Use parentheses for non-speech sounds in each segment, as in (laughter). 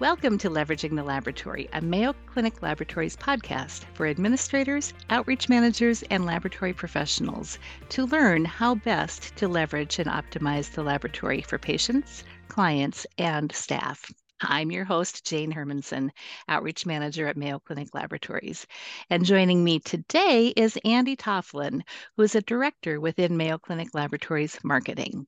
Welcome to Leveraging the Laboratory, a Mayo Clinic Laboratories podcast for administrators, outreach managers, and laboratory professionals to learn how best to leverage and optimize the laboratory for patients, clients, and staff. I'm your host, Jane Hermansen, Outreach Manager at Mayo Clinic Laboratories. And joining me today is Andy Tofilon, who is a director within Mayo Clinic Laboratories Marketing.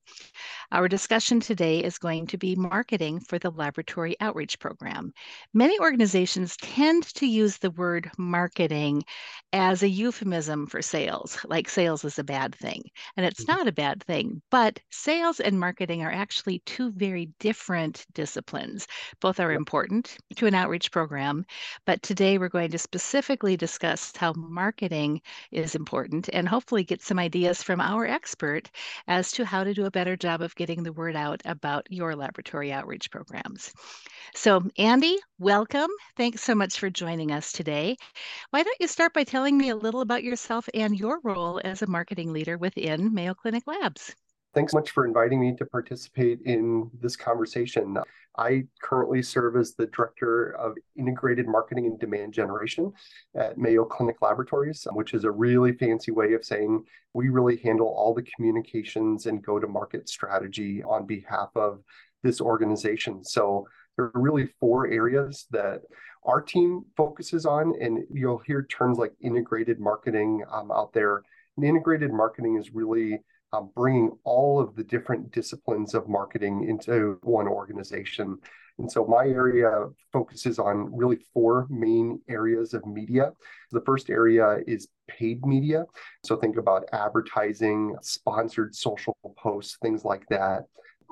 Our discussion today is going to be marketing for the Laboratory Outreach Program. Many organizations tend to use the word marketing as a euphemism for sales, like sales is a bad thing. And it's mm-hmm. not a bad thing, but sales and marketing are actually two very different disciplines. Both are important to an outreach program, but today we're going to specifically discuss how marketing is important and hopefully get some ideas from our expert as to how to do a better job of getting the word out about your laboratory outreach programs. So, Andy, welcome. Thanks so much for joining us today. Why don't you start by telling me a little about yourself and your role as a marketing leader within Mayo Clinic Labs? Thanks so much for inviting me to participate in this conversation. I currently serve as the Director of Integrated Marketing and Demand Generation at Mayo Clinic Laboratories, which is a really fancy way of saying we really handle all the communications and go to market strategy on behalf of this organization. So there are really four areas that our team focuses on, and you'll hear terms like integrated marketing um, out there. And integrated marketing is really um, bringing all of the different disciplines of marketing into one organization. And so my area focuses on really four main areas of media. The first area is paid media. So think about advertising, sponsored social posts, things like that.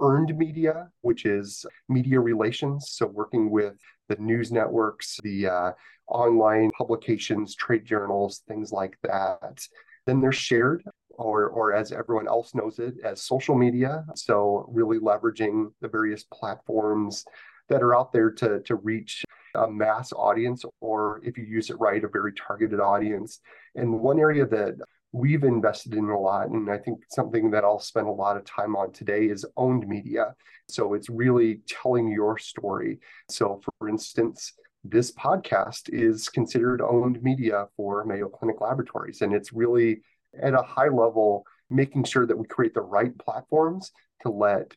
Earned media, which is media relations. So working with the news networks, the uh, online publications, trade journals, things like that. Then there's shared, or, or as everyone else knows it, as social media. So, really leveraging the various platforms that are out there to, to reach a mass audience, or if you use it right, a very targeted audience. And one area that we've invested in a lot, and I think something that I'll spend a lot of time on today is owned media. So, it's really telling your story. So, for instance, this podcast is considered owned media for Mayo Clinic Laboratories, and it's really at a high level, making sure that we create the right platforms to let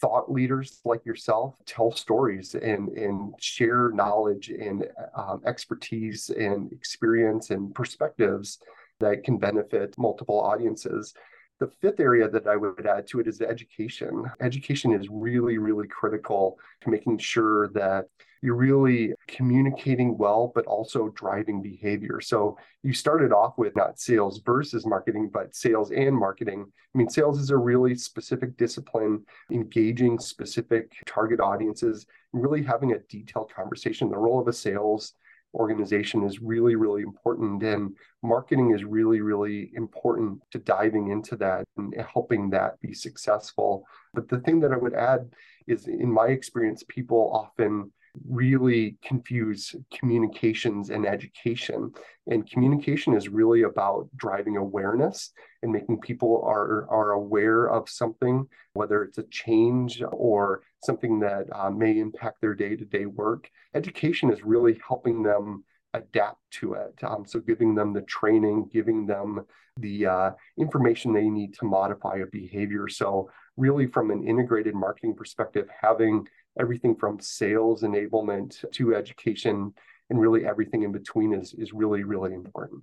thought leaders like yourself tell stories and and share knowledge and um, expertise and experience and perspectives that can benefit multiple audiences the fifth area that I would add to it is education. Education is really, really critical to making sure that you're really communicating well, but also driving behavior. So you started off with not sales versus marketing, but sales and marketing. I mean, sales is a really specific discipline, engaging specific target audiences, really having a detailed conversation. The role of a sales organization is really, really important. And marketing is really, really important to diving into that and helping that be successful. But the thing that I would add is, in my experience, people often really confuse communications and education. And communication is really about driving awareness and making people are, are aware of something, whether it's a change or something that uh, may impact their day to day work. Education is really helping them adapt to it. Um, so, giving them the training, giving them the uh, information they need to modify a behavior. So, really, from an integrated marketing perspective, having everything from sales enablement to education and really everything in between is, is really, really important.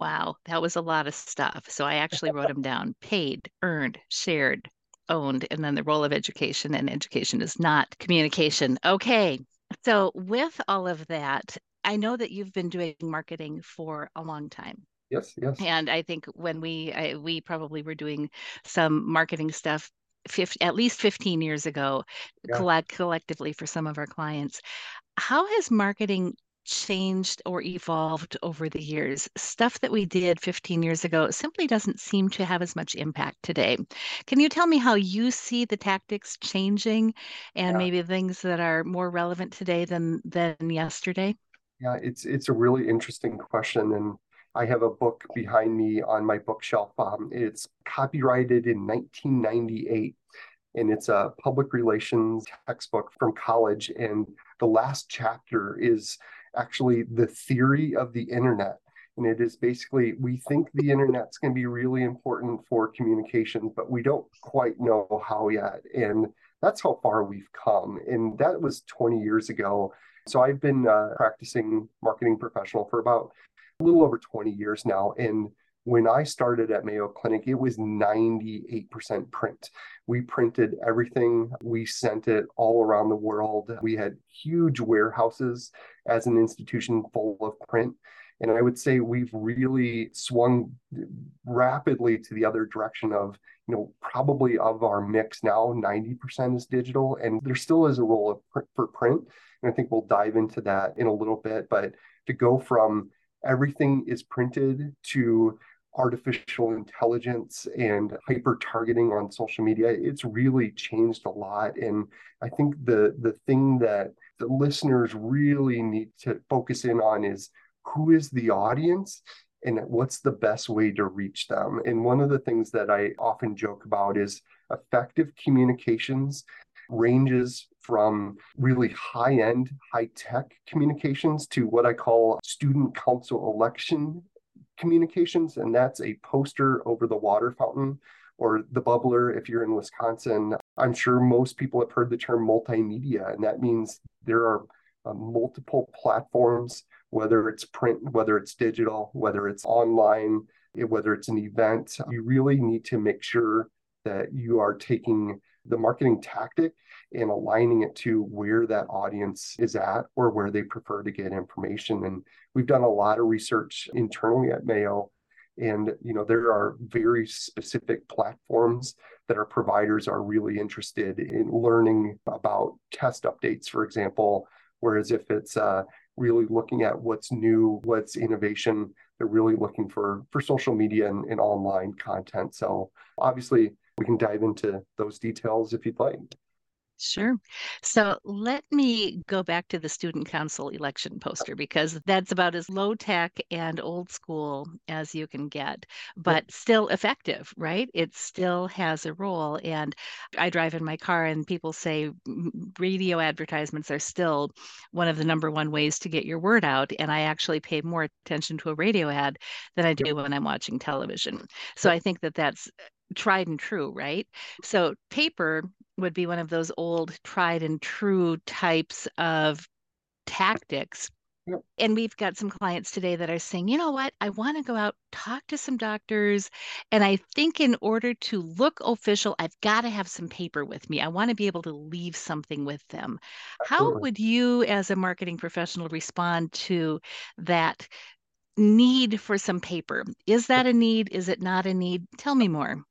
Wow, that was a lot of stuff. So I actually wrote them down paid, earned, shared, owned, and then the role of education. And education is not communication. Okay. So, with all of that, I know that you've been doing marketing for a long time. Yes, yes. And I think when we I, we probably were doing some marketing stuff 50, at least 15 years ago yeah. collect, collectively for some of our clients. How has marketing changed or evolved over the years? Stuff that we did 15 years ago simply doesn't seem to have as much impact today. Can you tell me how you see the tactics changing and yeah. maybe things that are more relevant today than than yesterday? Yeah, it's it's a really interesting question and I have a book behind me on my bookshelf. Um, it's copyrighted in 1998. and it's a public relations textbook from college. And the last chapter is actually the theory of the internet. And it is basically, we think the internet's going to be really important for communications, but we don't quite know how yet. And that's how far we've come. And that was 20 years ago. So I've been uh, practicing marketing professional for about a little over 20 years now. And when I started at Mayo Clinic, it was 98% print. We printed everything, we sent it all around the world. We had huge warehouses as an institution full of print. And I would say we've really swung rapidly to the other direction of, you know, probably of our mix now, 90% is digital. And there still is a role for print. And I think we'll dive into that in a little bit. But to go from everything is printed to artificial intelligence and hyper targeting on social media. It's really changed a lot. And i think the the thing that the listeners really need to focus in on is who is the audience and what's the best way to reach them. And one of the things that i often joke about is effective communications ranges from really high end, high tech communications to what I call student council election communications. And that's a poster over the water fountain or the bubbler if you're in Wisconsin. I'm sure most people have heard the term multimedia, and that means there are uh, multiple platforms, whether it's print, whether it's digital, whether it's online, whether it's an event. You really need to make sure that you are taking the marketing tactic and aligning it to where that audience is at or where they prefer to get information. And we've done a lot of research internally at Mayo. And you know there are very specific platforms that our providers are really interested in learning about test updates, for example. Whereas if it's uh, really looking at what's new, what's innovation, they're really looking for for social media and, and online content. So obviously, we can dive into those details if you'd like. Sure. So let me go back to the student council election poster because that's about as low tech and old school as you can get, but still effective, right? It still has a role. And I drive in my car and people say mm, radio advertisements are still one of the number one ways to get your word out. And I actually pay more attention to a radio ad than I do when I'm watching television. So I think that that's tried and true, right? So paper would be one of those old tried and true types of tactics. Yep. And we've got some clients today that are saying, you know what, I want to go out, talk to some doctors. And I think in order to look official, I've got to have some paper with me. I want to be able to leave something with them. Absolutely. How would you, as a marketing professional, respond to that need for some paper? Is that a need? Is it not a need? Tell me more.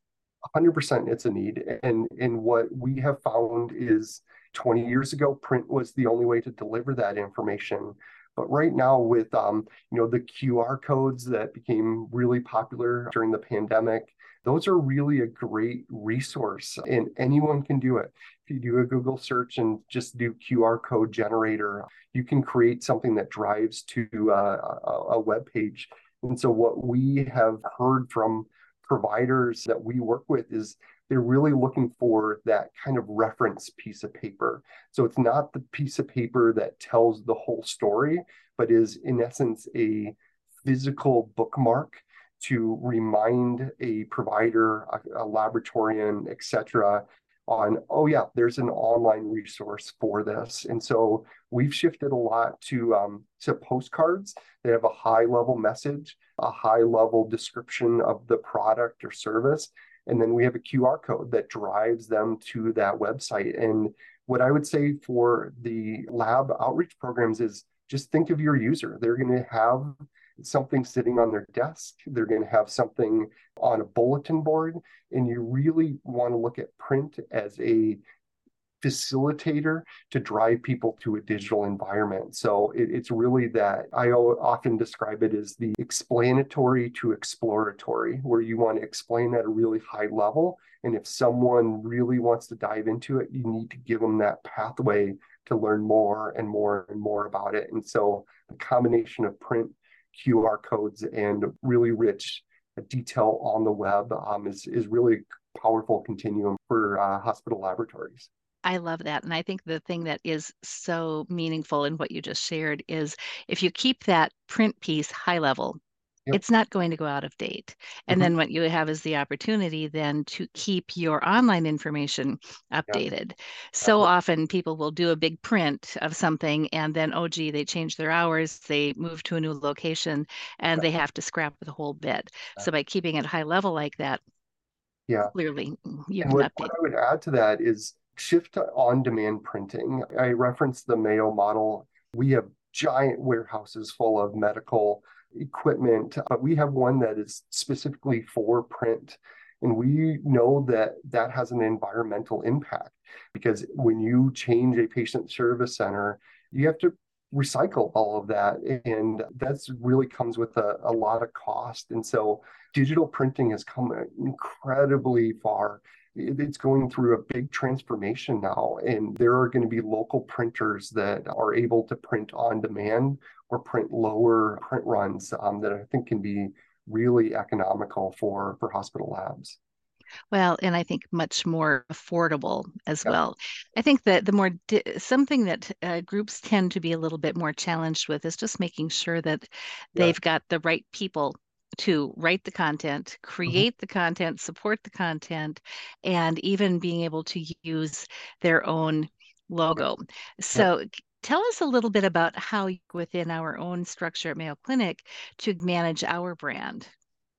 100% it's a need and and what we have found is 20 years ago print was the only way to deliver that information. But right now with um, you know the qr codes that became really popular during the pandemic those are really a great resource and anyone can do it. If you do a google search and just do qr code generator you can create something that drives to uh, a, a web page. And so what we have heard from providers that we work with is they're really looking for that kind of reference piece of paper. So it's not the piece of paper that tells the whole story, but is in essence a physical bookmark to remind a provider, a, a laboratorian, etc., on, oh, yeah, there's an online resource for this. And so we've shifted a lot to, um, to postcards that have a high level message, a high level description of the product or service. And then we have a QR code that drives them to that website. And what I would say for the lab outreach programs is just think of your user. They're going to have something sitting on their desk. They're going to have something on a bulletin board. And you really want to look at print as a facilitator to drive people to a digital environment. So it, it's really that I often describe it as the explanatory to exploratory, where you want to explain at a really high level. And if someone really wants to dive into it, you need to give them that pathway to learn more and more and more about it. And so the combination of print QR codes and really rich detail on the web um, is, is really powerful continuum for uh, hospital laboratories. I love that. And I think the thing that is so meaningful in what you just shared is if you keep that print piece high level, Yep. it's not going to go out of date. And mm-hmm. then what you have is the opportunity then to keep your online information updated. Yep. So uh-huh. often people will do a big print of something and then, oh, gee, they change their hours, they move to a new location, and right. they have to scrap the whole bit. Right. So by keeping it high level like that, yeah, clearly mm, you what, update. What I would add to that is shift to on-demand printing. I referenced the Mayo model. We have giant warehouses full of medical equipment, but we have one that is specifically for print. And we know that that has an environmental impact because when you change a patient service center, you have to recycle all of that. And that's really comes with a, a lot of cost. And so digital printing has come incredibly far it's going through a big transformation now and there are going to be local printers that are able to print on demand or print lower print runs um, that i think can be really economical for for hospital labs. Well, and I think much more affordable as well. I think that the more di- something that uh, groups tend to be a little bit more challenged with is just making sure that they've got the right people to write the content, mm-hmm. create mm-hmm. the content, support the content, and even being able to use their own logo. So, yeah. tell us a little bit about how, within our own structure at Mayo Clinic, to manage our brand.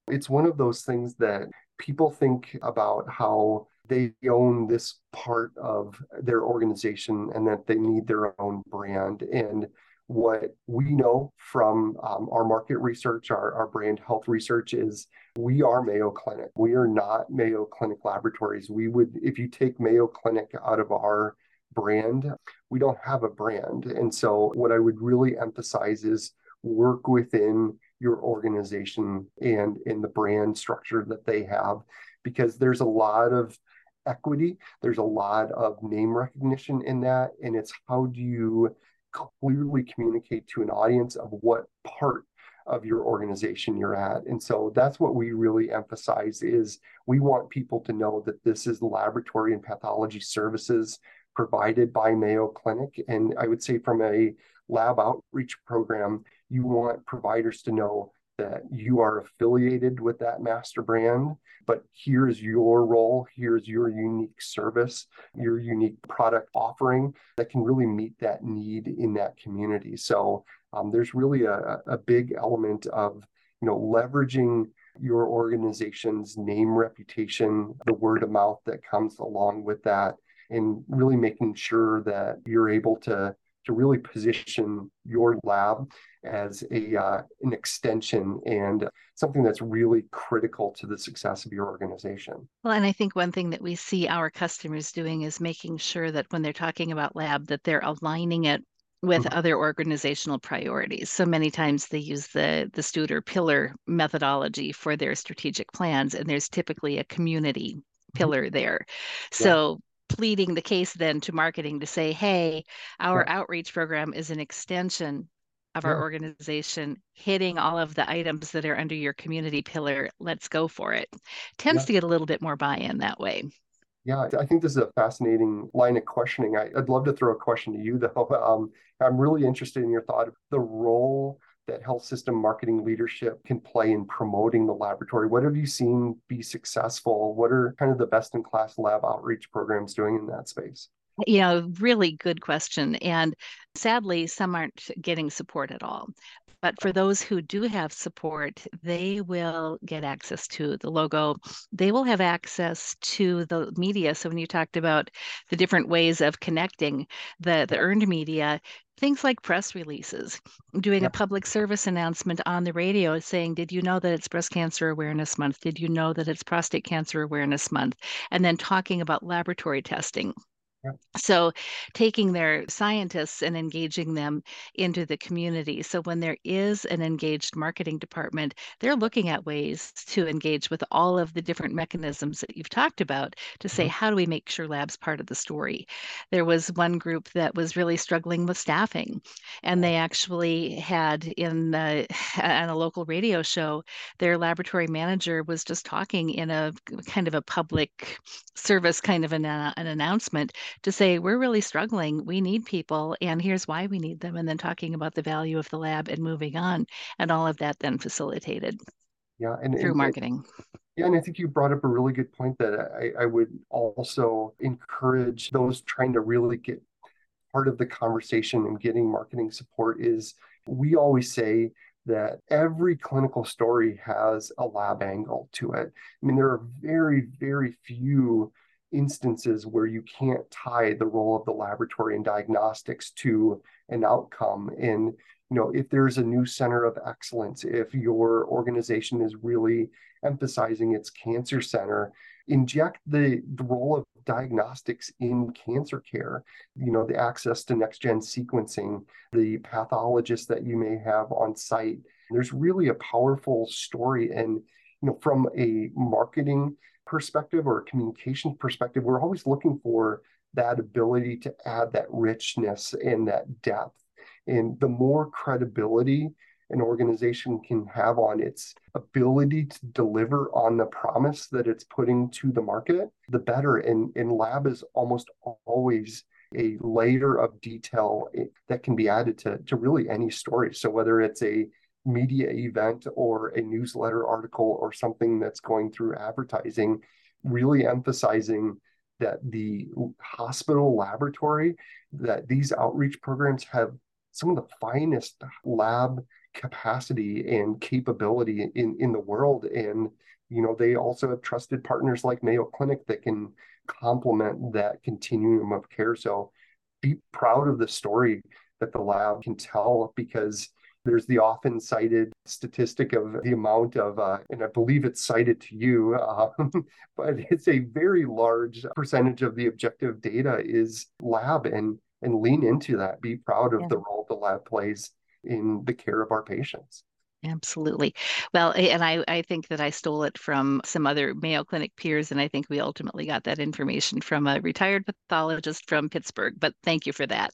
It's one of those things that people think about how they own this part of their organization and that they need their own brand. And what we know from um, our market research, our, our brand health research is we are Mayo Clinic. We are not Mayo Clinic Laboratories. We would, if you take Mayo Clinic out of our brand, we don't have a brand. And so, what I would really emphasize is work within your organization and in the brand structure that they have, because there's a lot of equity, there's a lot of name recognition in that. And it's how do you clearly communicate to an audience of what part of your organization you're at. And so that's what we really emphasize is we want people to know that this is laboratory and pathology services provided by mayo clinic. And i would say from a lab outreach program you want providers to know that you are affiliated with that master brand, but here's your role, here's your unique service, your unique product offering that can really meet that need in that community. So um, there's really a, a big element of you know leveraging your organization's name reputation, the word of mouth that comes along with that, and really making sure that you're able to to really position your lab as a uh, an extension and something that's really critical to the success of your organization. Well, and I think one thing that we see our customers doing is making sure that when they're talking about lab that they're aligning it with mm-hmm. other organizational priorities. So many times they use the the Studer pillar methodology for their strategic plans and there's typically a community mm-hmm. pillar there. So pleading the case then to marketing to say, hey, our outreach program is an extension of our organization, hitting all of the items that are under your community pillar. Let's go for it. Tends yeah. to get a little bit more buy in that way. Yeah, I think this is a fascinating line of questioning. I, would love to throw a question to you, though. (laughs) Um, I'm really interested in your thought of the role that health system marketing leadership can play in promoting the laboratory? What have you seen be successful? What are kind of the best in class lab outreach programs doing in that space? You know, really good question. And sadly, some aren't getting support at all. But for those who do have support, they will get access to the logo. They will have access to the media. So when you talked about the different ways of connecting the, the earned media, things like press releases, doing yep. a public service announcement on the radio saying, Did you know that it's Breast Cancer Awareness Month? Did you know that it's Prostate Cancer Awareness Month? And then talking about laboratory testing So, taking their scientists and engaging them into the community. So, when there is an engaged marketing department, they're looking at ways to engage with all of the different mechanisms that you've talked about to say, mm-hmm. how do we make sure lab's part of the story? There was one group that was really struggling with staffing, and they actually had in uh, on (sighs) a local radio show, their laboratory manager was just talking in a kind of a public service kind of an, uh, an announcement to say we're really struggling we need people and here's why we need them and then talking about the value of the lab and moving on and all of that then facilitated yeah and through and, marketing yeah, and I think you brought up a really good point that I, I would also encourage those trying to really get part of the conversation and getting marketing support is we always say that every clinical story has a lab angle to it. I mean, there are very, very few instances where you can't tie the role of the laboratory and diagnostics to an outcome. And, you know, if there's a new center of excellence, if your organization is really emphasizing its cancer center, inject the, the role of diagnostics in cancer care, you know, the access to next gen sequencing, the pathologists that you may have on site. There's really a powerful story. And, you know, from a marketing perspective or a communication perspective, we're always looking for that ability to add that richness and that depth. And the more credibility an organization can have on its ability to deliver on the promise that it's putting to the market, the better. And, and lab is almost always a layer of detail eh, that can be added to, to really any story. So whether it's a media event or a newsletter article or something that's going through advertising, really emphasizing that the hospital laboratory, that these outreach programs have some of the finest lab capacity and capability in, in the world. And, you know, they also have trusted partners like Mayo Clinic that can complement that continuum of care. So be proud of the story that the lab can tell because there's the often cited statistic of the amount of, uh, and I believe it's cited to you, uh, (laughs) but it's a very large percentage of the objective data is lab and and lean into that. Be proud of yeah. the role the lab plays in the care of our patients. Absolutely. Well, and I, I think that I stole it from some other Mayo Clinic peers, and I think we ultimately got that information from a retired pathologist from Pittsburgh. But thank you for that.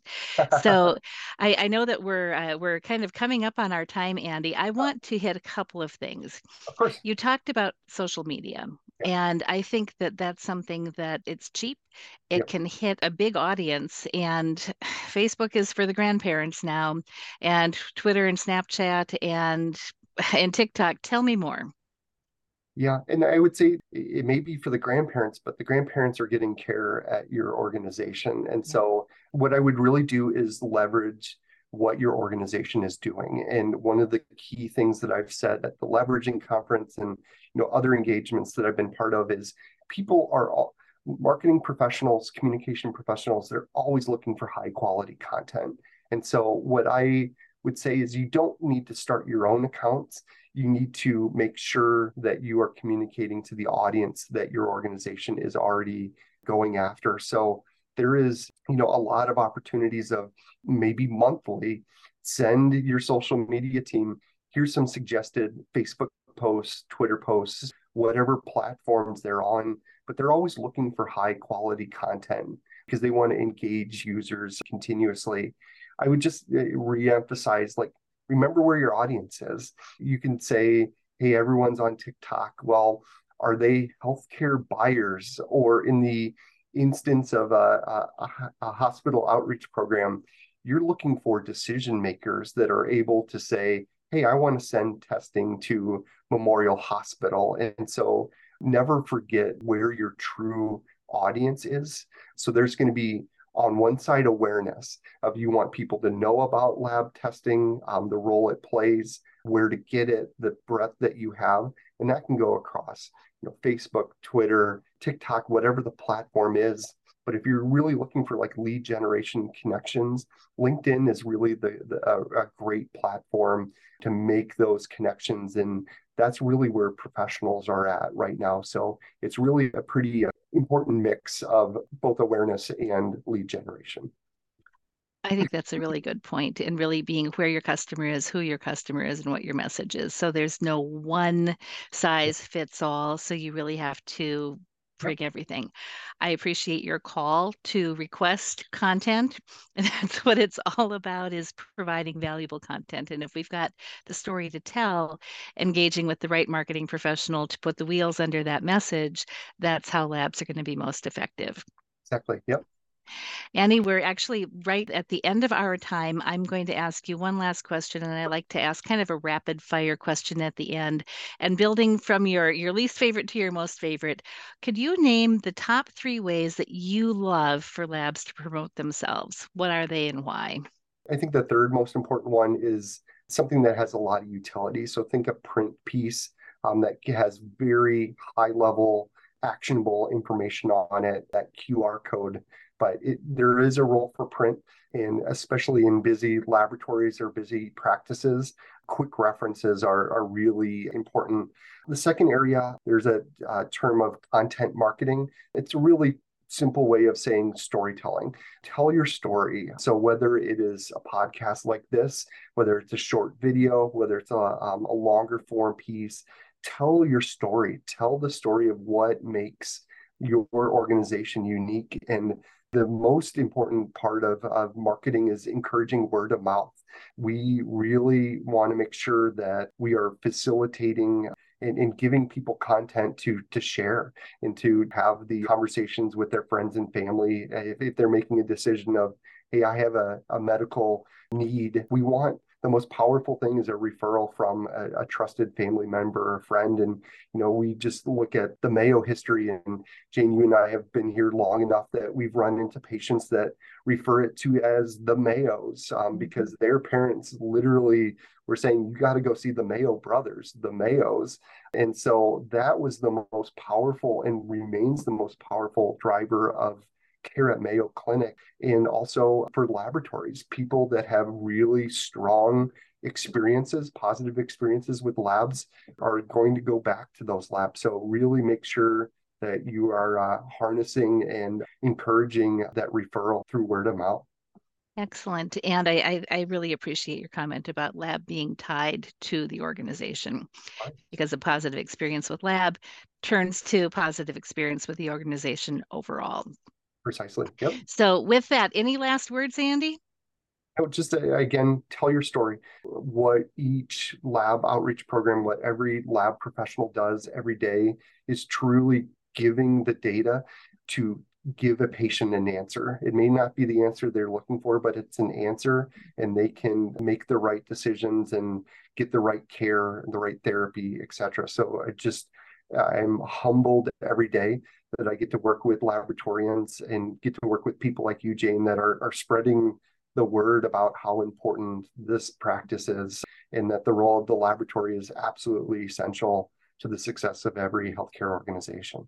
so, (laughs) I, I know that we're uh, we're kind of coming up on our time, Andy. I want to hit a couple of things. Of course. You talked about social media, and I think that that's something that it's cheap. It yep. can hit a big audience. And (sighs) Facebook is for the grandparents now, and Twitter and Snapchat and (sighs) and TikTok. Tell me more. Yeah, and I would say it may be for the grandparents, but the grandparents are getting care at your organization. And mm-hmm. so, what I would really do is leverage what your organization is doing. And one of the key things that I've said at the leveraging conference and you know other engagements that I've been part of is people are all marketing professionals, communication professionals, they're always looking for high quality content. And so what I would say is you don't need to start your own accounts. You need to make sure that you are communicating to the audience that your organization is already going after. So there is, you know, a lot of opportunities of maybe monthly send your social media team here's some suggested Facebook posts, Twitter posts, whatever platforms they're on, but they're always looking for high quality content because they want to engage users continuously. I would just uh, re-emphasize like remember where your audience is. You can say, hey, everyone's on TikTok. Well, are they healthcare buyers or in the instance of a, a, a, hospital outreach program, you're looking for decision makers that are able to say, hey, I want to send testing to Memorial Hospital. And so never forget where your true audience is. So there's going to be on one side awareness of you want people to know about lab testing, um, the role it plays, where to get it, the breadth that you have, and that can go across you know Facebook, Twitter, TikTok, whatever the platform is. But if you're really looking for like lead generation connections, LinkedIn is really the, the a, a great platform to make those connections and that's really where professionals are at right now. So it's really a pretty uh, important mix of both awareness and lead generation. I think that's a really good point, and really being where your customer is, who your customer is, and what your message is. So there's no one size fits all. So you really have to bring everything. I appreciate your call to request content. (laughs) And that's what it's all about is providing valuable content. And if we've got the story to tell, engaging with the right marketing professional to put the wheels under that message, that's how labs are going to be most effective. Exactly. Yep. Andy, we're actually right at the end of our time. I'm going to ask you one last question, and I like to ask kind of a rapid fire question at the end. And building from your, your least favorite to your most favorite, could you name the top three ways that you love for labs to promote themselves? What are they and why? I think the third most important one is something that has a lot of utility. So think a print piece um, that has very high level actionable information on it, that QR code but it, there is a role for print and especially in busy laboratories or busy practices quick references are, are really important the second area there's a, a term of content marketing it's a really simple way of saying storytelling. Tell your story. So, whether it is a podcast like this, whether it's a short video, whether it's a, um, a longer form piece, tell your story. Tell the story of what makes your organization unique and the most important part of, of marketing is encouraging word of mouth. We really want to make sure that we are facilitating and, and, giving people content to to share and to have the conversations with their friends and family if, if they're making a decision of hey i have a, a medical need we want the most powerful thing is a referral from a, a, trusted family member or friend. And, you know, we just look at the Mayo history. And Jane, you and I have been here long enough that we've run into patients that refer it to as the Mayos um, because their parents literally were saying, you got to go see the Mayo brothers, the Mayos. And so that was the most powerful and remains the most powerful driver of care at Mayo Clinic and also for laboratories, people that have really strong experiences, positive experiences with labs are going to go back to those labs. So really make sure that you are uh, harnessing and encouraging that referral through word of mouth. Excellent. And I, I, I, really appreciate your comment about lab being tied to the organization because a positive experience with lab turns to positive experience with the organization overall. Precisely. Yep. So, with that, any last words, Andy? I would just uh, again tell your story. What each lab outreach program, what every lab professional does every day is truly giving the data to give a patient an answer. It may not be the answer they're looking for, but it's an answer and they can make the right decisions and get the right care, the right therapy, etc. So I just I'm humbled every day that I get to work with laboratorians and get to work with people like you, Jane, that are, are spreading the word about how important this practice is and that the role of the laboratory is absolutely essential to the success of every healthcare organization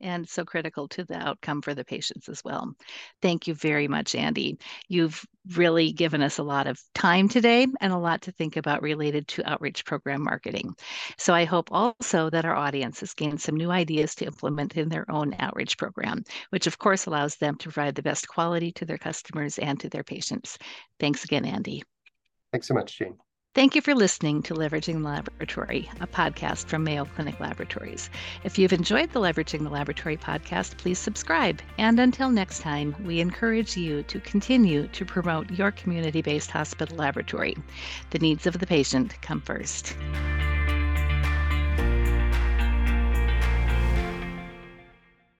and so critical to the outcome for the patients as well. Thank you very much, Andy. You've really given us a lot of time today and a lot to think about related to outreach program marketing. So I hope also that our audience has gained some new ideas to implement in their own outreach program, which of course allows them to provide the best quality to their customers and to their patients. Thanks again, Andy. Thanks so much, Jane. Thank you for listening to Leveraging the Laboratory, a podcast from Mayo Clinic Laboratories. If you've enjoyed the Leveraging the Laboratory podcast, please subscribe. And until next time, we encourage you to continue to promote your community based hospital laboratory. The needs of the patient come first.